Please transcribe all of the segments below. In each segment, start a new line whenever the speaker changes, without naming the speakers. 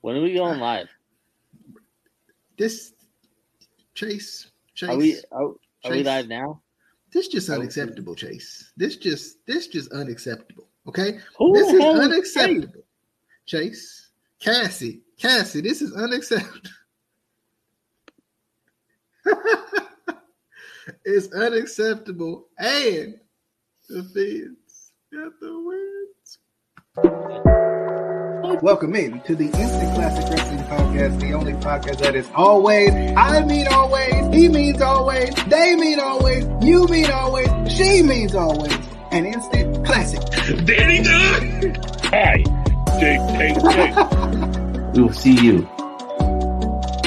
When are we going ah. live?
This Chase. Chase.
Are we are, are we
Chase.
live now?
This just unacceptable, Chase. This just this just unacceptable. Okay, this is unacceptable, Chase. Cassie, Cassie, this is unacceptable. it's unacceptable, and the fans got the wins.
Welcome in to the Instant Classic Wrestling Podcast, the only podcast that is always, I mean always, he means always, they mean always, you mean always, she means always, an instant classic.
Danny Dunn. Hi, Jake, Jake, Jake.
We will see you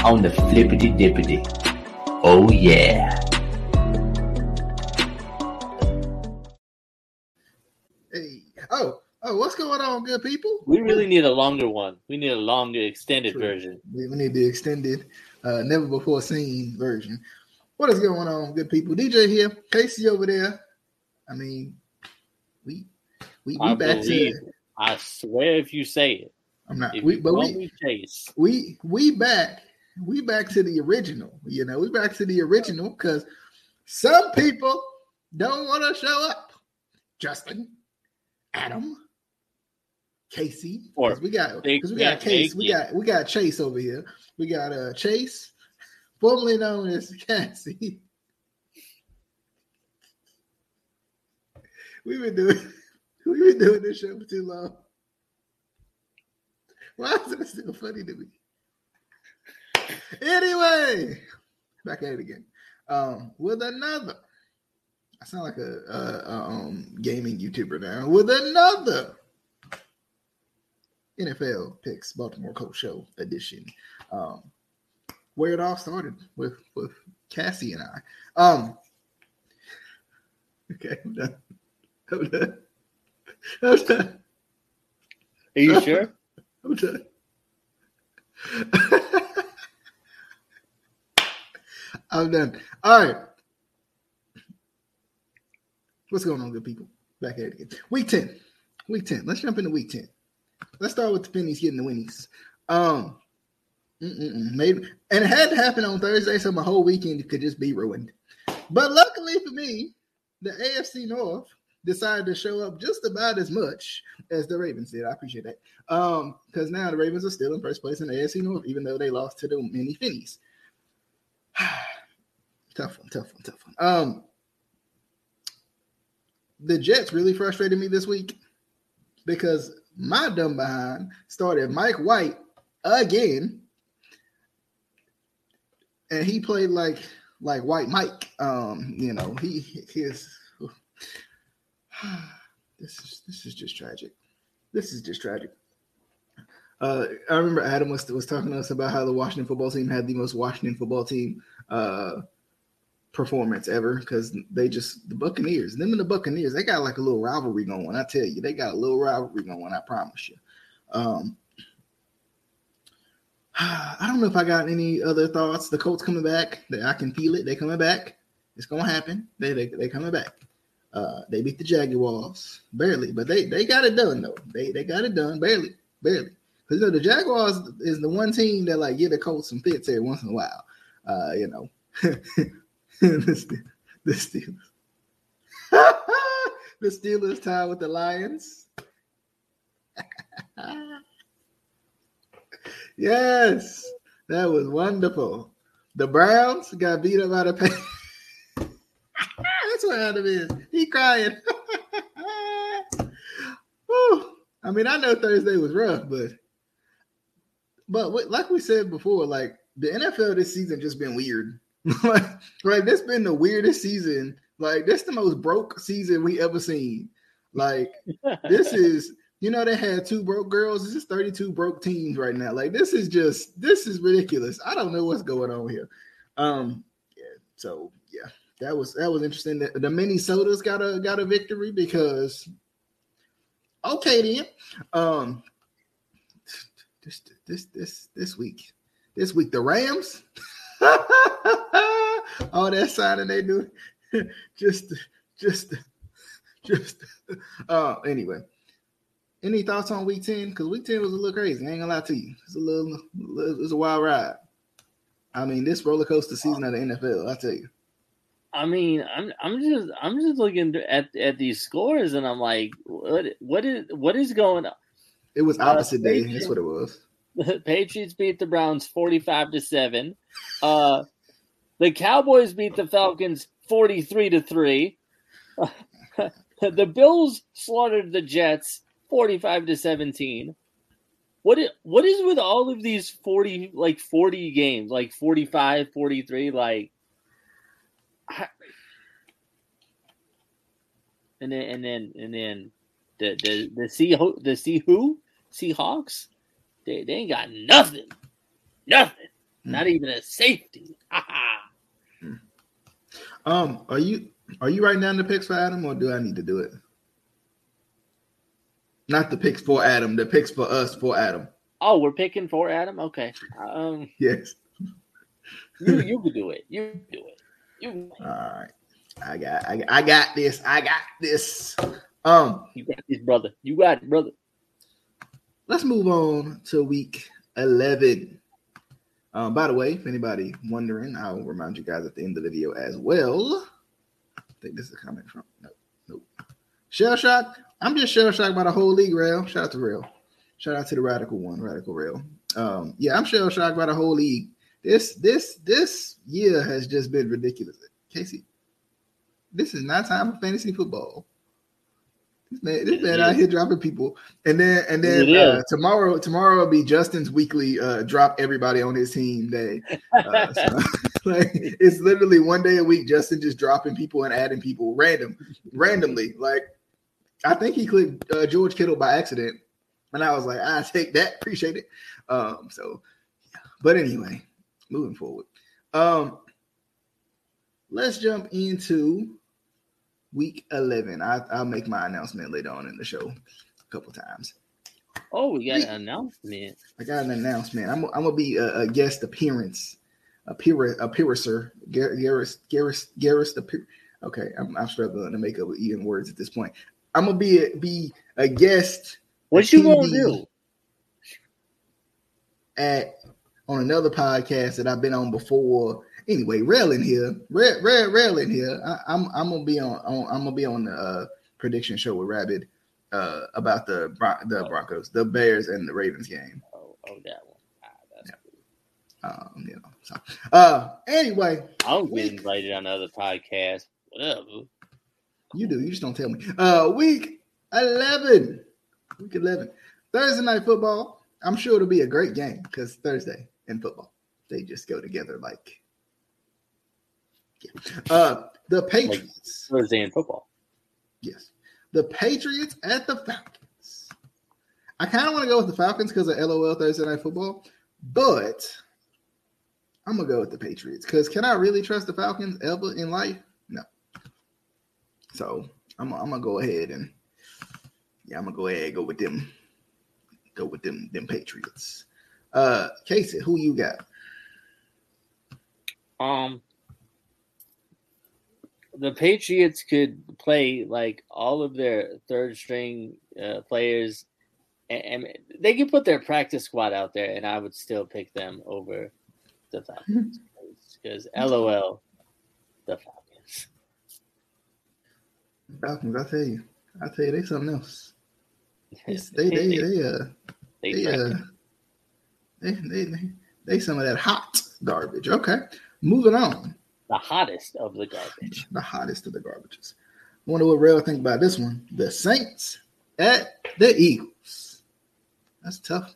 on the flippity dippity. Oh yeah.
Good people?
We really need a longer one. We need a longer, extended
True.
version.
We, need the extended, uh, never before seen version. What is going on, good people? DJ here, Casey over there. I mean, we we, we
I
back to.
I swear, if you say it,
I'm not.
if
We, but we
Chase,
we we back. We back to the original. You know, we back to the original because some people don't want to show up. Justin, Adam, Casey.
Or
we got because we got Case. We got we got Chase over here. We got uh Chase, formerly known as Cassie. We've been doing we've been doing this show for too long. Why is it still funny to me? Anyway, back at it again. Um, with another. I sound like a, a, a um gaming YouTuber now. With another NFL picks Baltimore Colts show edition. Um, where it all started with with Cassie and I. Um, okay, I'm done. I'm done. I'm done.
are you sure?
I'm done. I'm done. All right. What's going on, good people? Back at it again. Week 10. Week 10. Let's jump into week 10. Let's start with the pennies getting the winnies. Um, maybe, and it had to happen on Thursday, so my whole weekend could just be ruined. But luckily for me, the AFC North decided to show up just about as much as the Ravens did. I appreciate that. Um, because now the Ravens are still in first place in the AFC North, even though they lost to the mini Finnies. tough one, tough one, tough one. Um, the Jets really frustrated me this week because my dumb behind started Mike White again, and he played like like White Mike. Um, you know, he his this is this is just tragic. This is just tragic. Uh, I remember Adam was was talking to us about how the Washington football team had the most Washington football team uh, performance ever because they just the Buccaneers, them and the Buccaneers, they got like a little rivalry going. I tell you, they got a little rivalry going. I promise you. Um, I don't know if I got any other thoughts. The Colts coming back. They, I can feel it. They coming back. It's gonna happen. They they they coming back. Uh, they beat the Jaguars barely, but they they got it done though. They they got it done barely, barely. Because you know the Jaguars is the one team that like give the Colts some fits every once in a while. Uh, you know, the, Ste- the Steelers, the Steelers tied with the Lions. yes, that was wonderful. The Browns got beat up by the Panthers. That's what Adam is. He crying. I mean, I know Thursday was rough, but but like we said before, like the NFL this season just been weird. Like, like this been the weirdest season. Like this the most broke season we ever seen. Like this is you know they had two broke girls. This is 32 broke teams right now. Like this is just this is ridiculous. I don't know what's going on here. Um yeah, so yeah, that was that was interesting. The, the Minnesota's got a got a victory because okay then. Um this this this this week. This week the Rams. All that signing they do. just just just uh anyway. any thoughts on week 10? Because week 10 was a little crazy. I ain't gonna lie to you. It's a little, it's a wild ride. I mean, this roller coaster season of the NFL, I tell you.
I mean, I'm I'm just I'm just looking at at these scores and I'm like, what what is what is going on?
It was
Uh,
opposite day. That's what it was.
The Patriots beat the Browns 45 to 7. Uh the Cowboys beat the Falcons 43 to 3. the Bills slaughtered the Jets 45 to 17. What is, what is with all of these 40 like 40 games, like 45, 43 like I- and then and then and then the the the sea the sea who Seahawks they, they ain't got nothing, nothing,
Hmm.
not even a safety. Ha ha.
Um, are you are you writing down the picks for Adam, or do I need to do it? Not the picks for Adam, the picks for us for Adam.
oh, we're picking for Adam. Okay, um,
Yes.
you you could do it. You do it. You
All right. I got I got, I got this. I got this. Um,
you got this, brother. You got it, brother.
Let's move on to week 11. Um, by the way, if anybody wondering, I'll remind you guys at the end of the video as well. I think this is a comment from nope, nope. Shell shock. I'm just shell shocked by the whole league, Rail. Shout out to Rail. Shout out to the radical one, radical Rail. Um, yeah, I'm shell shocked by the whole league. This this this year has just been ridiculous. Casey, this is not time for fantasy football. This man, this man out here dropping people, and then and then uh, tomorrow tomorrow will be Justin's weekly uh, drop everybody on his team day. Uh, so, like it's literally one day a week. Justin just dropping people and adding people random, randomly. Like I think he clicked uh, George Kittle by accident, and I was like, I take that, appreciate it. Um, so, yeah. but anyway, moving forward. Um, let's jump into week 11. I, I'll make my announcement later on in the show a couple times.
oh, we got an announcement.
I got an announcement. I'm, I'm gonna be a, a guest appearance, appear appearancer. Gar- Garris, Garris, Garris. Appear- okay, I'm, I'm struggling to make up even words at this point. I'm gonna be a, be a guest
What you gonna do?
at on another podcast that I've been on before. Anyway, rail in here, rail, rail, rail in here. I, I'm I'm gonna be on, on I'm gonna be on the uh, prediction show with Rabbit uh, about the Bron- the Broncos, the Bears, and the Ravens game.
Oh, oh, that one. Ah, that's
Um, you know, so uh, anyway,
I'll get
Week-
invited on other podcasts. Whatever.
you do. You just don't tell me. Uh, week eleven, week eleven, Thursday night football. I'm sure it'll be a great game because Thursday and football they just go together like. Yeah. Uh, the Patriots.
Thursday in football.
Yes. The Patriots at the Falcons. I kind of want to go with the Falcons because of LOL Thursday Night Football, but I'm going to go with the Patriots because can I really trust the Falcons ever in life? No. So I'm, I'm going to go ahead and, yeah, I'm going to go ahead and go with them. Go with them, them Patriots. Uh, Casey, who you got?
Um, the Patriots could play like all of their third string uh, players, and, and they could put their practice squad out there, and I would still pick them over the Falcons because LOL, the Falcons.
Falcons, I tell you. I tell you, they something else. It's- They, they, they, uh,
They
they, uh, they, they, they, they some of that hot garbage. Okay, moving on.
The hottest of the garbage.
The hottest of the garbages. I wonder what Rail think about this one. The Saints at the Eagles. That's tough.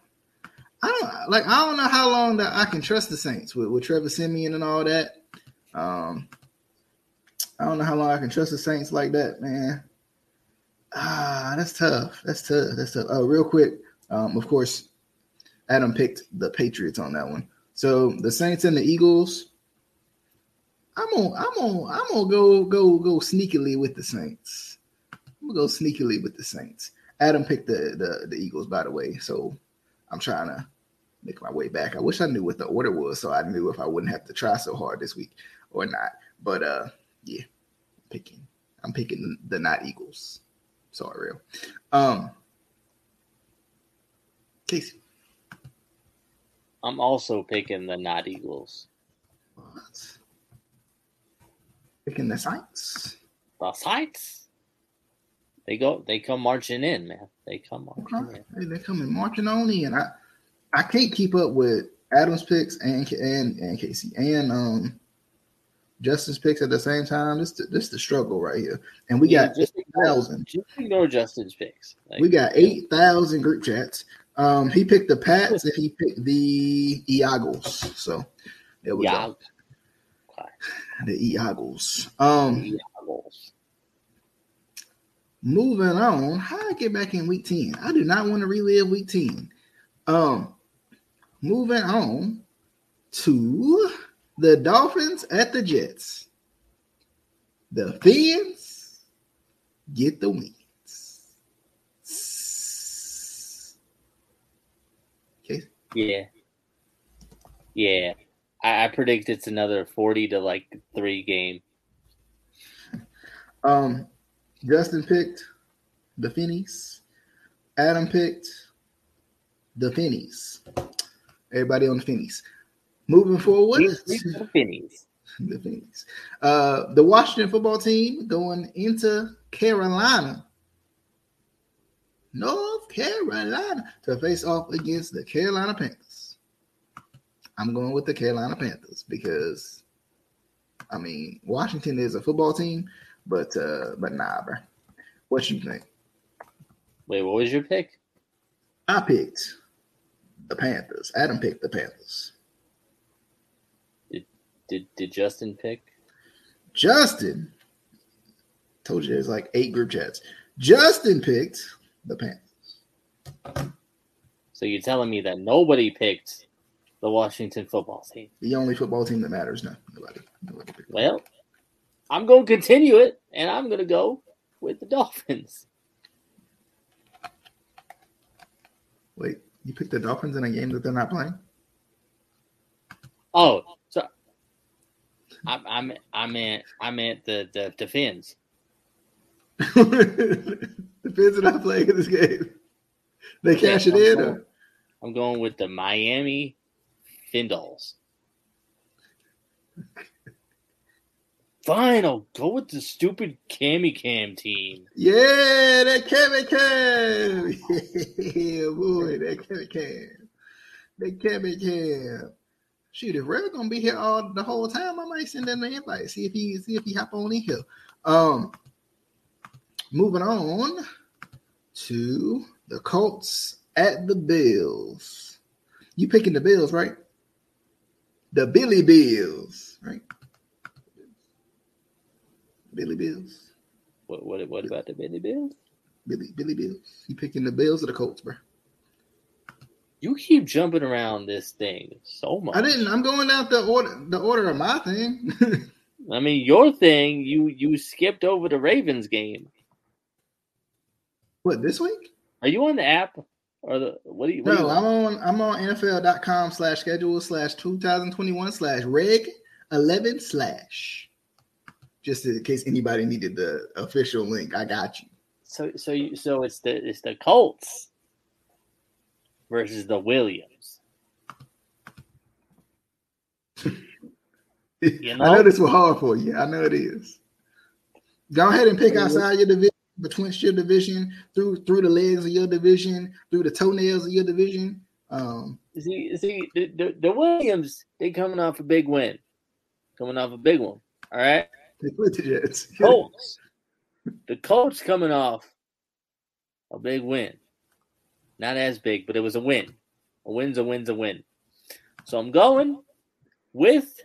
I don't like. I don't know how long that I can trust the Saints with, with Trevor Siemian and all that. Um, I don't know how long I can trust the Saints like that, man. Ah, that's tough. That's tough. That's tough. Oh, real quick. Um, of course, Adam picked the Patriots on that one. So the Saints and the Eagles. I'm gonna, I'm gonna, I'm gonna go, go, go sneakily with the Saints. I'm gonna go sneakily with the Saints. Adam picked the the, the Eagles, by the way. So I'm trying to make my way back. I wish I knew what the order was, so I knew if I wouldn't have to try so hard this week or not. But uh, yeah, picking. I'm picking the not Eagles. Sorry, real. Um, Casey.
I'm also picking the not Eagles.
What? Picking the Saints.
The Saints. They go. They come marching in, man. They come marching
Okay.
in.
Hey, they're coming marching on in. I I can't keep up with Adams picks and and and Casey and um Justin's picks at the same time. This this the struggle right here. And we
Yeah,
got
just
eight thousand.
just ignore Justin's picks. Like,
We got eight thousand group chats. Um, he picked the Pats and he picked the Eagles. So there we go. The Eagles. Um,
Eagles.
moving on. How I get back in week 10? I do not want to relive week 10. Um, moving on to the Dolphins at the Jets. The Fins get the wins. Okay.
Yeah, yeah. I, I predict it's another forty to like three game.
Um, Justin picked the Finnies. Adam picked the Finnies. Everybody on the Finnies. Moving forward,
Three- three for the Finnies.
the Finnies. Uh, the Washington football team going into Carolina, North Carolina, to face off against the Carolina Panthers. I'm going with the Carolina Panthers because, I mean, Washington is a football team, but uh, but nah, bro. What you think?
Wait, what was your pick?
I picked the Panthers. Adam picked the Panthers.
Did did Justin pick?
Justin told you there's like eight group chats. Justin picked the Panthers.
So you're telling me that nobody picked the Washington football team?
The only football team that matters. now. nobody. nobody.
Well, I'm going to continue it, and I'm going to go with the Dolphins.
Wait, you picked the Dolphins in a game that they're not playing?
Oh, so I, I meant I meant I meant the the, the Fins.
the Fins are not playing in this game. They cash it in. Or?
I'm going with the Miami Findles. Fine, I'll go with the stupid Cammy Cam team.
Yeah, that Kevin Cam. Yeah, boy, that Kevin Cam. That Kevin Cam. Shoot, if Red gonna be here all the whole time, I might send him an invite. See if he see if he hop on in here. Um, moving on to the Colts at the Bills. You picking the Bills, right? The Billy Bills, right? Billy Bills.
What what what about the Billy Bills?
Billy Billy Bills. You picking the Bills or the Colts, bro?
You keep jumping around this thing so much.
I didn't. I'm going out the order the order of my thing.
I mean, your thing, you you skipped over the Ravens game.
what this week?
Are you on the app or the what do you? What
No,
you
I'm on I'm on NFL.com slash schedule slash 2021 slash reg 11 slash. Just in case anybody needed the official link, I got you.
so so you, so it's the it's the Colts versus the Williams. You
I
know?
know this was hard for you. I know it is. Go ahead and pick outside your division, betwixt your division, through through the legs of your division, through the toenails of your division. Um,
See, see, the, the, the Williams, they coming off a big win, coming off a big one. All right,
the.
Colts, the Colts coming off a big win, not as big, but it was a win. A win's a win's a win. So I'm going with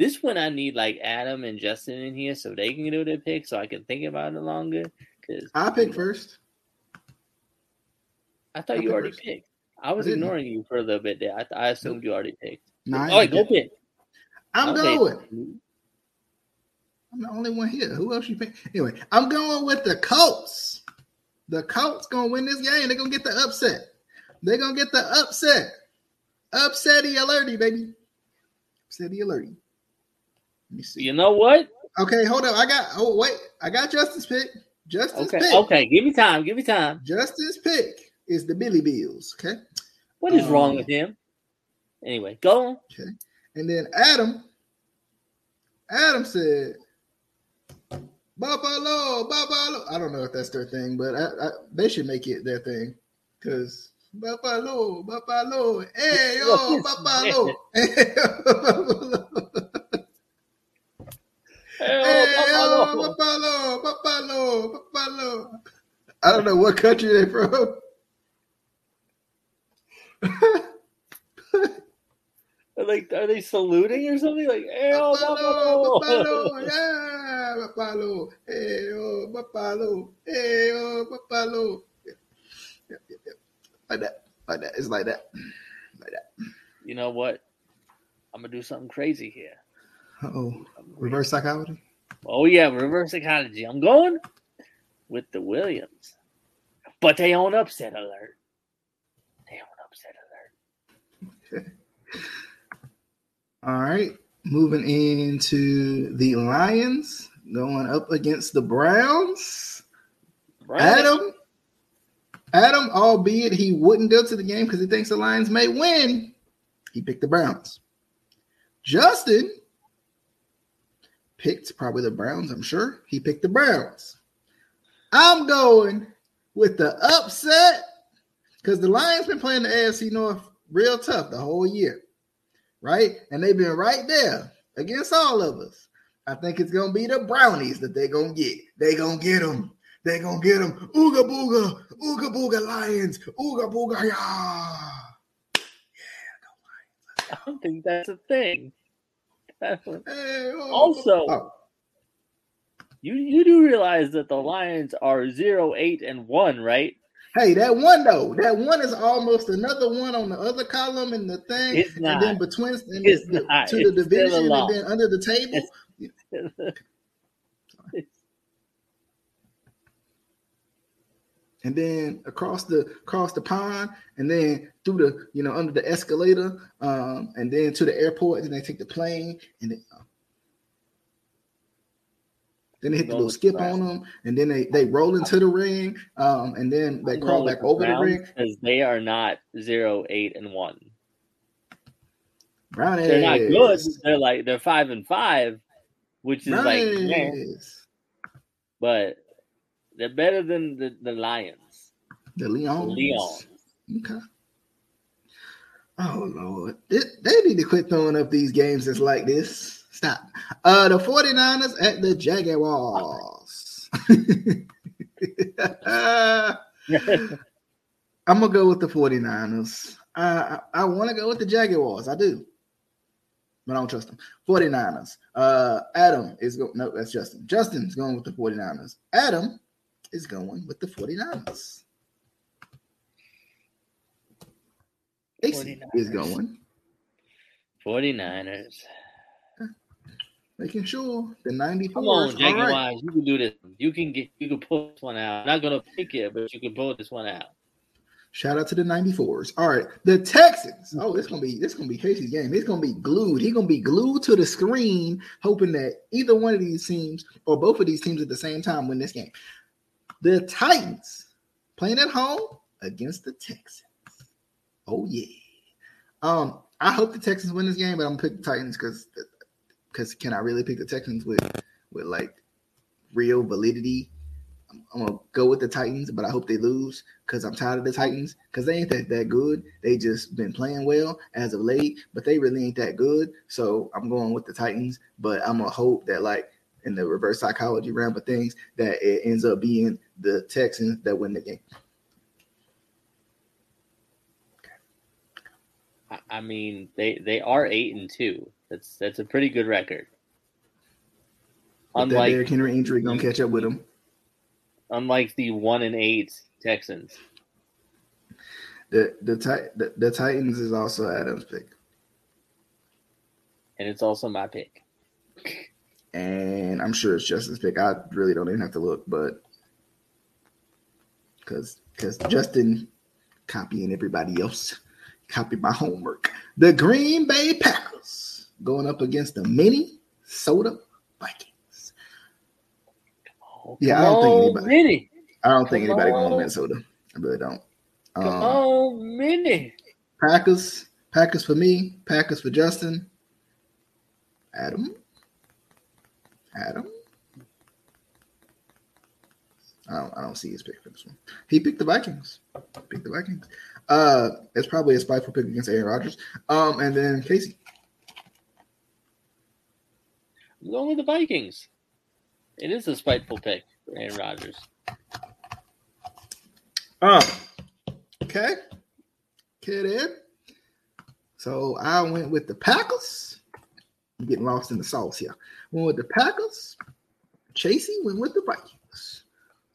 this one. I need like Adam and Justin in here so they can do their pick, so I can think about it longer. Because
I pick first.
I thought
I'll
you already
first.
picked. I was
I
ignoring you for a little bit there. I, I assumed you already picked.
Nah, I
right,
ain't
go
pick.
pick.
I'm
Okay.
going. I'm the only one here. Who else you pick? Anyway, I'm going with the Colts. The Colts gonna win this game. They're gonna get the upset. They're gonna get the upset. Upsetty alerty, baby. Upsetty alerty. Let me see.
You know what?
Okay, hold up. I got. Oh wait, I got Justice pick. Justin's
Okay,
pick.
okay. Give me time. Give me time.
Justice pick is the Billy Bills. Okay.
What is wrong
Um,
with him? Anyway, go on. Okay.
And then Adam, Adam said, Buffalo, Buffalo. I don't know if that's their thing, but I, I, they should make it their thing because Buffalo, Buffalo, hey yo, Buffalo, hey yo, Buffalo, hey yo, Buffalo, Buffalo, Buffalo. I don't know what country they from.
Like, are they saluting or something? Like, "Hey, oh,
Buffalo."
Buffalo,
yeah, Buffalo, hey, oh, Buffalo, hey, oh. Yeah, yeah, yeah, yeah. Like that, like that. It's like that, like that.
You know what? I'm gonna do something crazy here.
Oh, reverse psychology.
Oh yeah, reverse psychology. I'm going with the Williams, but they own upset alert. They own upset alert.
All right, moving into the Lions going up against the Browns.
Right?
Adam, Adam, albeit he wouldn't go to the game because he thinks the Lions may win, he picked the Browns. Justin picked probably the Browns, I'm sure. He picked the Browns. I'm going with the upset because the Lions been playing the AFC North real tough the whole year, right? And they've been right there against all of us. I think it's gonna be the brownies that they're gonna get. They gonna get them. They gonna get them. Ooga booga, ooga booga lions, ooga booga ya.
I don't think that's a thing. That one-
Hey, oh, Oh, oh,
also-
oh,
You you do realize that the Lions are zero, eight, and one, right?
hey, that one though, that one is almost another one on the other column in the thing,
It's
and
not.
then between and the- to
It's
the division, and then under the table. And then across the across the pond, and then through the you know under the escalator, um, and then to the airport. And then they take the plane, and then, uh, then they hit the little skip on them, and then they they roll into the ring, um, and then they crawl back over the ring.
because they are not zero, eight, and one.
Brownies,
They're not good. They're like they're five and five, which is like, meh, but they're better than the, the Lions.
the Leons.
Leons.
Okay. Oh Lord. They, they need to quit throwing up these games that's like this. Stop. Uh the 49ers at the Jaguars. I'm gonna go with the 49ers. I I, I want to go with the Jaguars. I do. But I don't trust them. 49ers. Uh Adam is going no, that's Justin. Justin's going with the 49ers. Adam is going with the 49ers. AC
49ers.
is going,
49ers.
making sure the 94.
Come on,
All
Jaguars.
right.
You can do this. You can get you can pull this one out. I'm not gonna pick it, but you can pull this one out.
Shout out to the 94s. All right. The Texans. Oh, it's gonna be this gonna be Casey's game. It's gonna be glued. He's gonna be glued to the screen, hoping that either one of these teams or both of these teams at the same time win this game. The Titans playing at home against the Texans. Oh yeah. Um, I hope the Texans win this game, but I'm gonna pick the Titans because because can I really pick the Texans with with like real validity? I'm, I'm gonna go with the Titans, but I hope they lose because I'm tired of the Titans because they ain't that, that good. They just been playing well as of late, but they really ain't that good. So I'm going with the Titans, but I'm gonna hope that like in the reverse psychology realm of things that it ends up being the Texans that win the game.
I, I mean, they they are eight and two. That's that's a pretty good record.
But that
Unlike
Derrick Henry injury gonna catch up with them.
unlike the one and eight Texans.
The the, the the Titans is also Adams' pick,
And it's also my pick.
and I'm sure it's Justin's pick. I really don't even have to look, but because because Justin copying everybody else, copied my homework. The Green Bay Packers going up against the Minnesota Vikings. Yeah, I don't think anybody.
Mini.
I don't think
Come
anybody going to. Minnesota. I really don't. Um,
on, Mini.
Packers, Packers for me, Packers for Justin. Adam, Adam. I don't, I don't see his pick for this one. He picked the Vikings. Picked the Vikings. Uh, it's probably a spiteful pick against Aaron Rodgers. Um, and then Casey.
Going with the Vikings. It is a spiteful pick for Aaron Rodgers.
Um, okay. Okay, then. So I went with the Packers. I'm getting lost in the sauce here. Went with the Packers. Chasey went with the Vikings.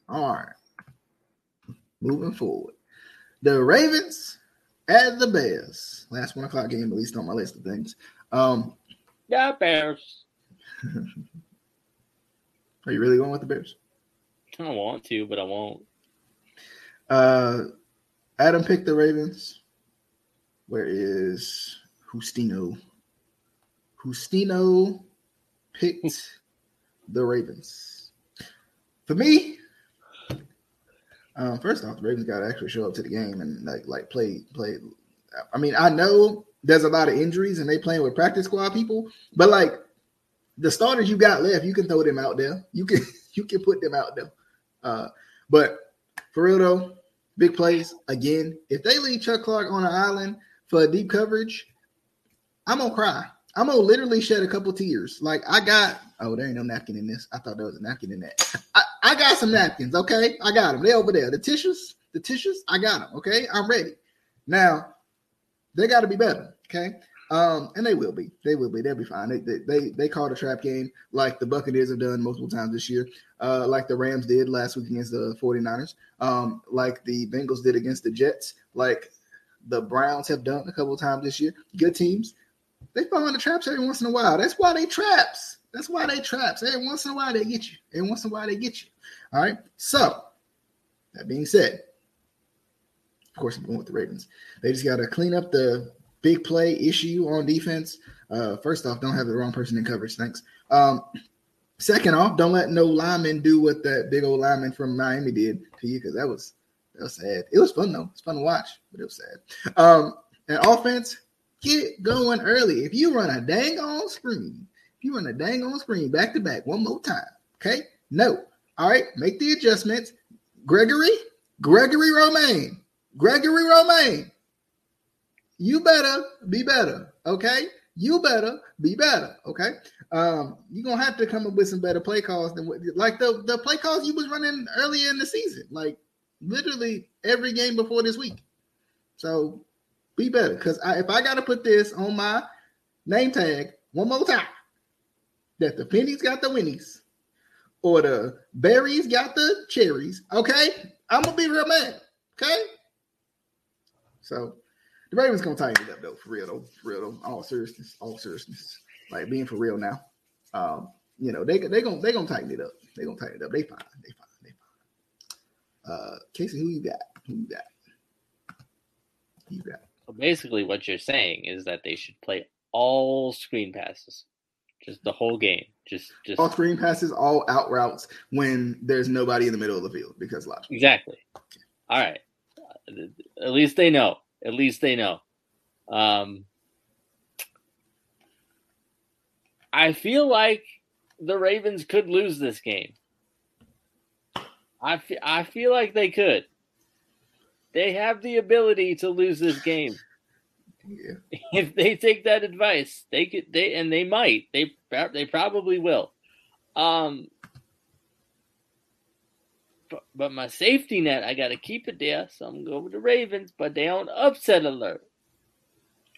All right. Moving forward. The Ravens at the Bears. Last one o'clock game, at least on my list of things. Um,
Yeah, Bears.
are you really going with the Bears?
I don't want to, but I won't.
Uh, Adam picked the Ravens. Where is Justino? Justino picked the Ravens. For me, um, first off, the Ravens got to actually show up to the game and like like play play. I mean, I know there's a lot of injuries and they playing with practice squad people, but like the starters you got left, you can throw them out there. You can you can put them out there. Uh, but for real though, big plays again. If they leave Chuck Clark on an island for a deep coverage, I'm gonna cry. I'm gonna literally shed a couple tears. Like I got, oh, there ain't no napkin in this. I thought there was a napkin in that. I, I got some napkins. Okay, I got them. They over there. The tissues, the tissues, I got them. Okay, I'm ready. Now they got to be better. Okay. Um, and they will be. They will be. They'll be fine. They they they, they called a trap game like the Buccaneers have done multiple times this year, uh, like the Rams did last week against the 49ers, um, like the Bengals did against the Jets, like the Browns have done a couple times this year. Good teams. They fall into traps every once in a while. That's why they traps. That's why they traps. Every once in a while they get you. Every once in a while they get you. All right. So that being said, of course I'm going with the Ravens. They just got to clean up the big play issue on defense. Uh, first off, don't have the wrong person in coverage. Thanks. Um, second off, don't let no lineman do what that big old lineman from Miami did to you because that was that was sad. It was fun though. It's fun to watch, but it was sad. Um, and offense, get going early. If you run a dang on screen, you run a dang on screen back to back one more time, okay? No. All right, make the adjustments. Gregory, Gregory Romaine, Gregory Romaine. You better be better, okay? You better be better, okay? Um, you're gonna have to come up with some better play calls than what, like the the play calls you was running earlier in the season, like literally every game before this week. So be better, because I, if I got to put this on my name tag one more time, that the pennies got the winnies, or the berries got the cherries, okay? I'm gonna be real mad, okay? So the Ravens gonna tighten it up though, for real though, for real though. All seriousness, all seriousness, like being for real now. Um, you know they they gonna they gonna tighten it up. They gonna tighten it up. They fine. They fine. They fine. Uh, Casey, who you got? Who you got? Who you got?
Basically, what you're saying is that they should play all screen passes, just the whole game. Just, just
All screen passes, all out routes when there's nobody in the middle of the field because logic.
exactly. All right. At least they know. At least they know. Um, I feel like the Ravens could lose this game. I fe- I feel like they could. They have the ability to lose this game.
Yeah.
if they take that advice, they could they and they might. They they probably will. Um but, but my safety net, I got to keep it there. So I'm going with the Ravens, but they on upset alert.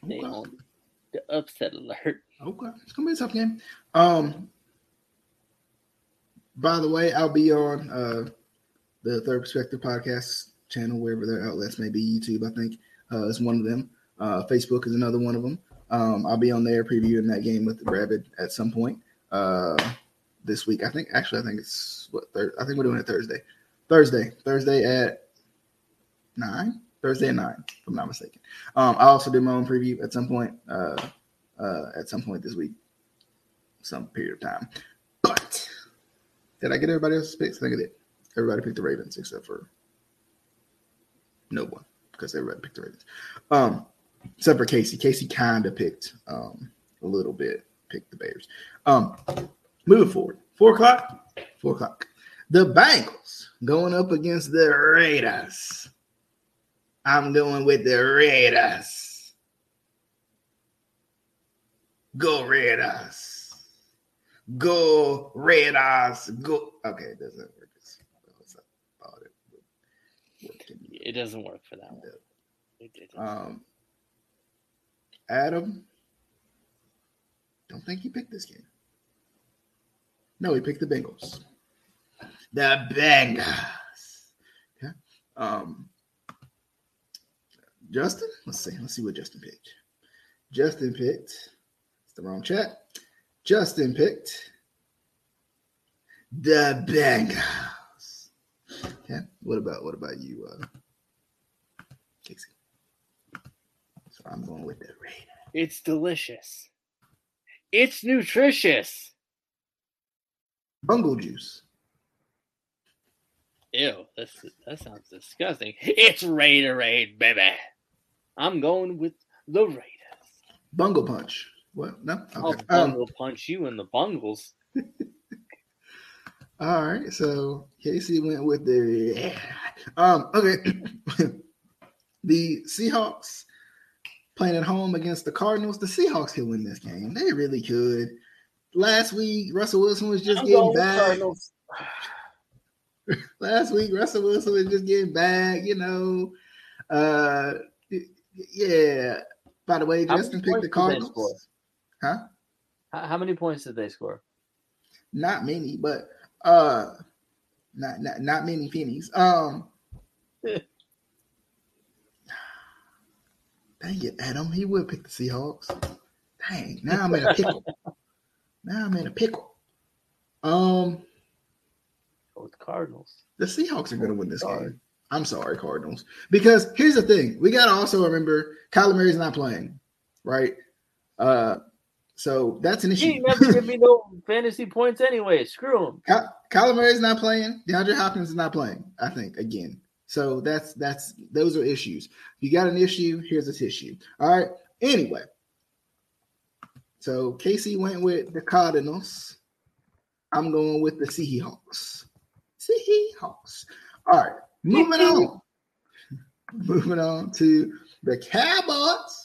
They
Okay.
on the upset alert.
Okay, it's gonna be a tough game. Um, by the way, I'll be on uh the Third Perspective podcast channel, wherever their outlets may be. YouTube, I think, uh, is one of them. Uh, Facebook is another one of them. Um, I'll be on there previewing that game with the Rabbit at some point uh this week. I think actually, I think it's what thir- I think we're doing it Thursday. Thursday, Thursday at nine. Thursday at nine, if I'm not mistaken. Um, I also did my own preview at some point. Uh, uh, at some point this week, some period of time. But Did I get everybody else's picks? I think I did. Everybody picked the Ravens except for no one because everybody picked the Ravens. Um, except for Casey. Casey kind of picked um a little bit, picked the Bears. Um, moving forward, four o'clock. Four o'clock. The Bengals going up against the Raiders. I'm going with the Raiders. Go Raiders. Go Raiders. Go. Okay, it doesn't work. It would work
It doesn't work for that one.
Um, Adam, don't think he picked this game. No, he picked the Bengals. The Bengals. Okay. Um, Justin, let's see. Let's see what Justin picked. Justin picked. It's the wrong chat. Justin picked the Bengals. Okay. What about what about you, uh, Casey? I'm going with the Raiders.
it's delicious. It's nutritious.
Bungle juice.
Ew, that's, that sounds disgusting. It's Raiderade, baby. I'm going with the Raiders.
Bungle punch. What? No.
I'll
Okay. Um,
bungle punch you in the bungles.
all right. So Casey went with the. Um. Okay. the Seahawks playing at home against the Cardinals. The Seahawks could win this game. They really could. Last week, Russell Wilson was just
I'm
getting back. Last week Russell Wilson was just getting back, you know. Uh yeah. By the way, Justin
many
picked the
points did they?
Cardinals. Huh?
How, how many points did they score?
Not many, but uh not not, not many pennies. Um Dang it, Adam. He would pick the Seahawks. Dang, now I'm in a pickle. now I'm in a pickle. Um
with Cardinals.
The Seahawks are going to win this
Sorry.
game. I'm sorry, Cardinals. Because here's the thing: we got to also remember Kyler Murray's not playing, right? Uh, so that's an issue.
He never give me no fantasy points anyway. Screw him.
Ky- Kyler Murray's not playing. DeAndre Hopkins is not playing. I think again. So that's that's those are issues. You got an issue. Here's a tissue. All right. Anyway, so Casey went with the Cardinals. I'm going with the Seahawks. Seahawks. All right. Moving on. Moving on to the Cowboys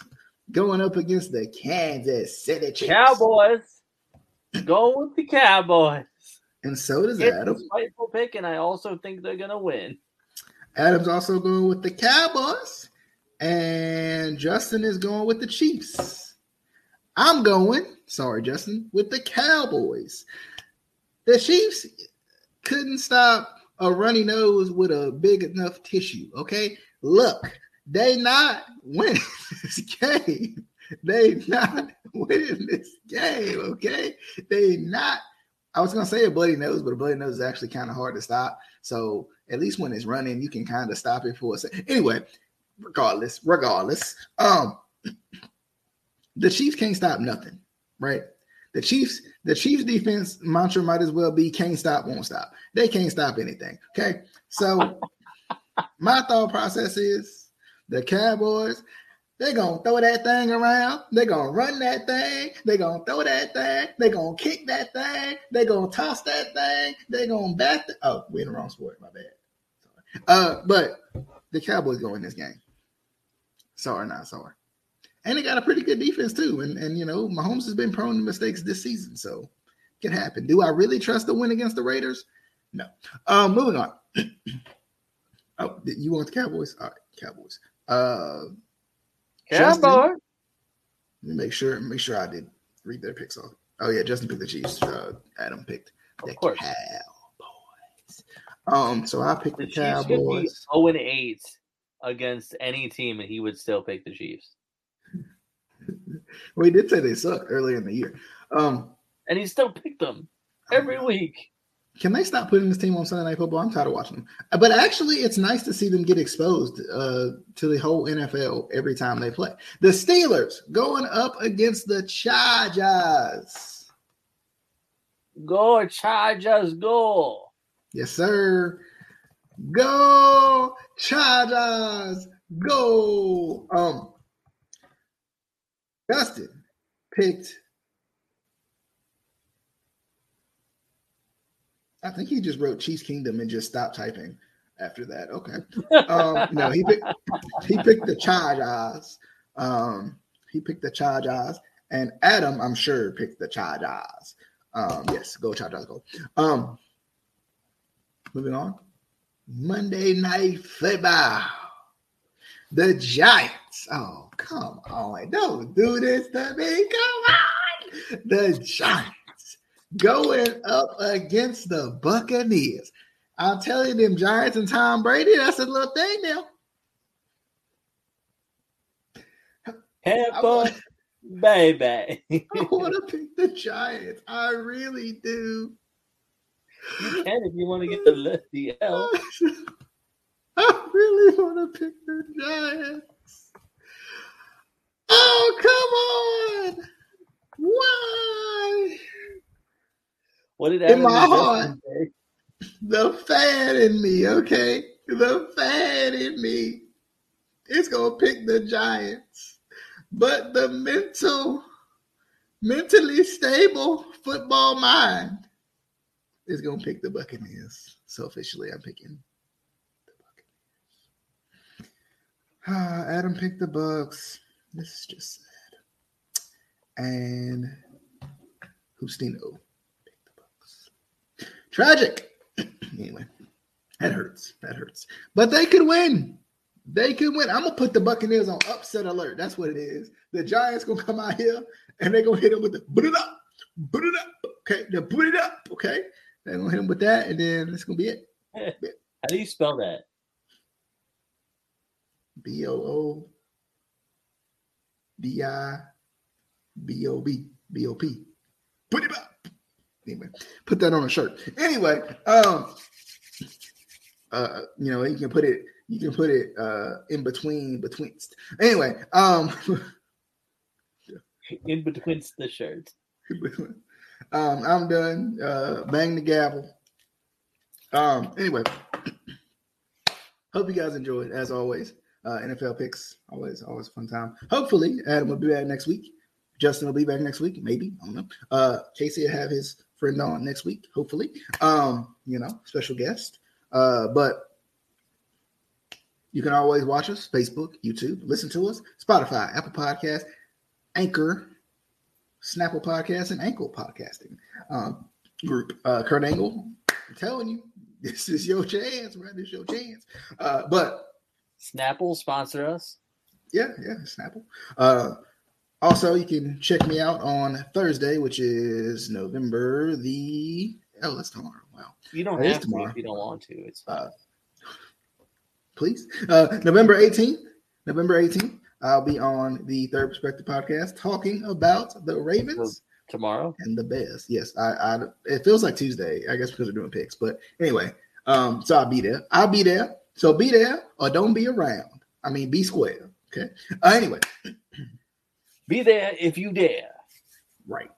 going up against the Kansas City Chiefs.
Cowboys. Go with the Cowboys.
And so does
It's
Adam.
a spiteful pick, and I also think they're gonna win.
Adam's also going with the Cowboys, and Justin is going with the Chiefs. I'm going, sorry, Justin, with the Cowboys. The Chiefs couldn't stop a runny nose with a big enough tissue. Okay, look, they not winning this game. They not winning this game. Okay, they not. I was gonna say a bloody nose, but a bloody nose is actually kind of hard to stop. So at least when it's running, you can kind of stop it for a second. Anyway, regardless, regardless, um, the Chiefs can't stop nothing, right? The Chiefs, the Chiefs defense mantra might as well be can't stop, won't stop. They can't stop anything. Okay. So my thought process is the Cowboys, they're gonna throw that thing around, they're gonna run that thing, they're gonna throw that thing, they're gonna kick that thing, they're gonna toss that thing, they're gonna bat the oh, we're in the wrong sport, my bad. Sorry. Uh, but the Cowboys go in this game. Sorry, not sorry. And they got a pretty good defense too. And and you know, Mahomes has been prone to mistakes this season, so it can happen. Do I really trust the win against the Raiders? No. Um, moving on. oh, you want the Cowboys? All right, Cowboys. Uh, Justin?
Cowboys.
let me make sure make sure I did read their picks off. Oh yeah, Justin picked the Chiefs. Uh, Adam picked the
Of course.
Cowboys. Um, so I picked
The
the,
Chiefs
Cowboys.
0 and 8 against any team, and he would still pick the Chiefs.
We did say they sucked earlier in the year. Um,
And he still picked them every week.
Can they stop putting this team on Sunday Night Football? I'm tired of watching them. But actually, it's nice to see them get exposed uh, to the whole NFL every time they play. The Steelers going up against the Chargers.
Go Chargers, go.
Yes, sir. Go Chargers, go. Um, Dustin picked. I think he just wrote Chiefs Kingdom and just stopped typing after that. Okay. Um, no, he picked he picked the Chargers. Um, he picked the Chargers, and Adam, I'm sure, picked the Chargers. Um, yes, go Chargers, go. Um, moving on. Monday Night Football. The Giants. Oh, come on. Don't do this to me. Come on. The Giants going up against the Buccaneers. I'm telling you, them Giants and Tom Brady, that's a little thing now.
Pepper, baby.
I want to pick the Giants. I really do.
You can if you want to get the lefty L.
I really want to pick the Giants. Oh, come on. Why?
What did
In my heart. The fan in me, okay? The fan in me is going to pick the Giants. But the mental, mentally stable football mind is going to pick the Buccaneers. So officially, I'm picking the Buccaneers. Ah, Adam picked the Bucks. This is just sad. And Justino picked the Bucks. Tragic. anyway, that hurts. That hurts. But they could win. They could win. I'm gonna put the Buccaneers on upset alert. That's what it is. The Giants gonna come out here and they're gonna hit them with the put it up, put it up. Okay, they put it up. Okay, they're gonna hit them with that, and then that's gonna be it.
How do you spell that?
B O O B I B O B B O P. Put it up. Anyway, put that on a shirt. Anyway, um, uh, you know, you can put it, you can put it uh in between between. Anyway, um,
In between the shirts.
um, I'm done. Uh, bang the gavel. Um, anyway, hope you guys enjoyed as always. Uh, NFL picks always always a fun time. Hopefully, Adam will be back next week. Justin will be back next week. Maybe I don't know. Uh, Casey will have his on next week. Hopefully, um, you know, special guest. Uh, but you can always watch us Facebook, YouTube, listen to us, Spotify, Apple Podcast, Anchor, Snapple Podcast, and Ankle Podcasting um, group. Uh, Kurt Angle, I'm telling you, this is your chance, right? This is your chance. Uh, but
Snapple sponsor us.
yeah, yeah, Snapple. Uh, also, you can check me out on Thursday, which is November the oh, that's tomorrow. Wow,
You don't
is
have to
tomorrow.
if you don't want to. It's
uh, please. Uh, November 18th, November 18th, I'll be on the Third Perspective podcast talking about the Ravens
tomorrow.
and the Bears. Yes, I, I it feels like Tuesday, I guess because we're doing picks. But anyway, um, so I'll be there. I'll be there. So be there or don't be around. I mean, be square. Okay. Uh, anyway,
Be there if you dare.
right.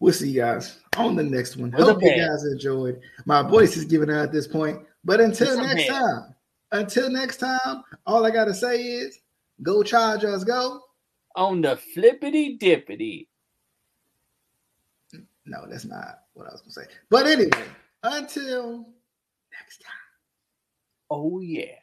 We'll see you guys on the next one.
With
Hope you guys enjoyed. My voice is giving out at this point. But until
With
next time, until next time, all I gotta say is go charge us, go.
On the flippity dippity.
No, that's not what I was gonna say. But anyway, until next time.
Oh yeah.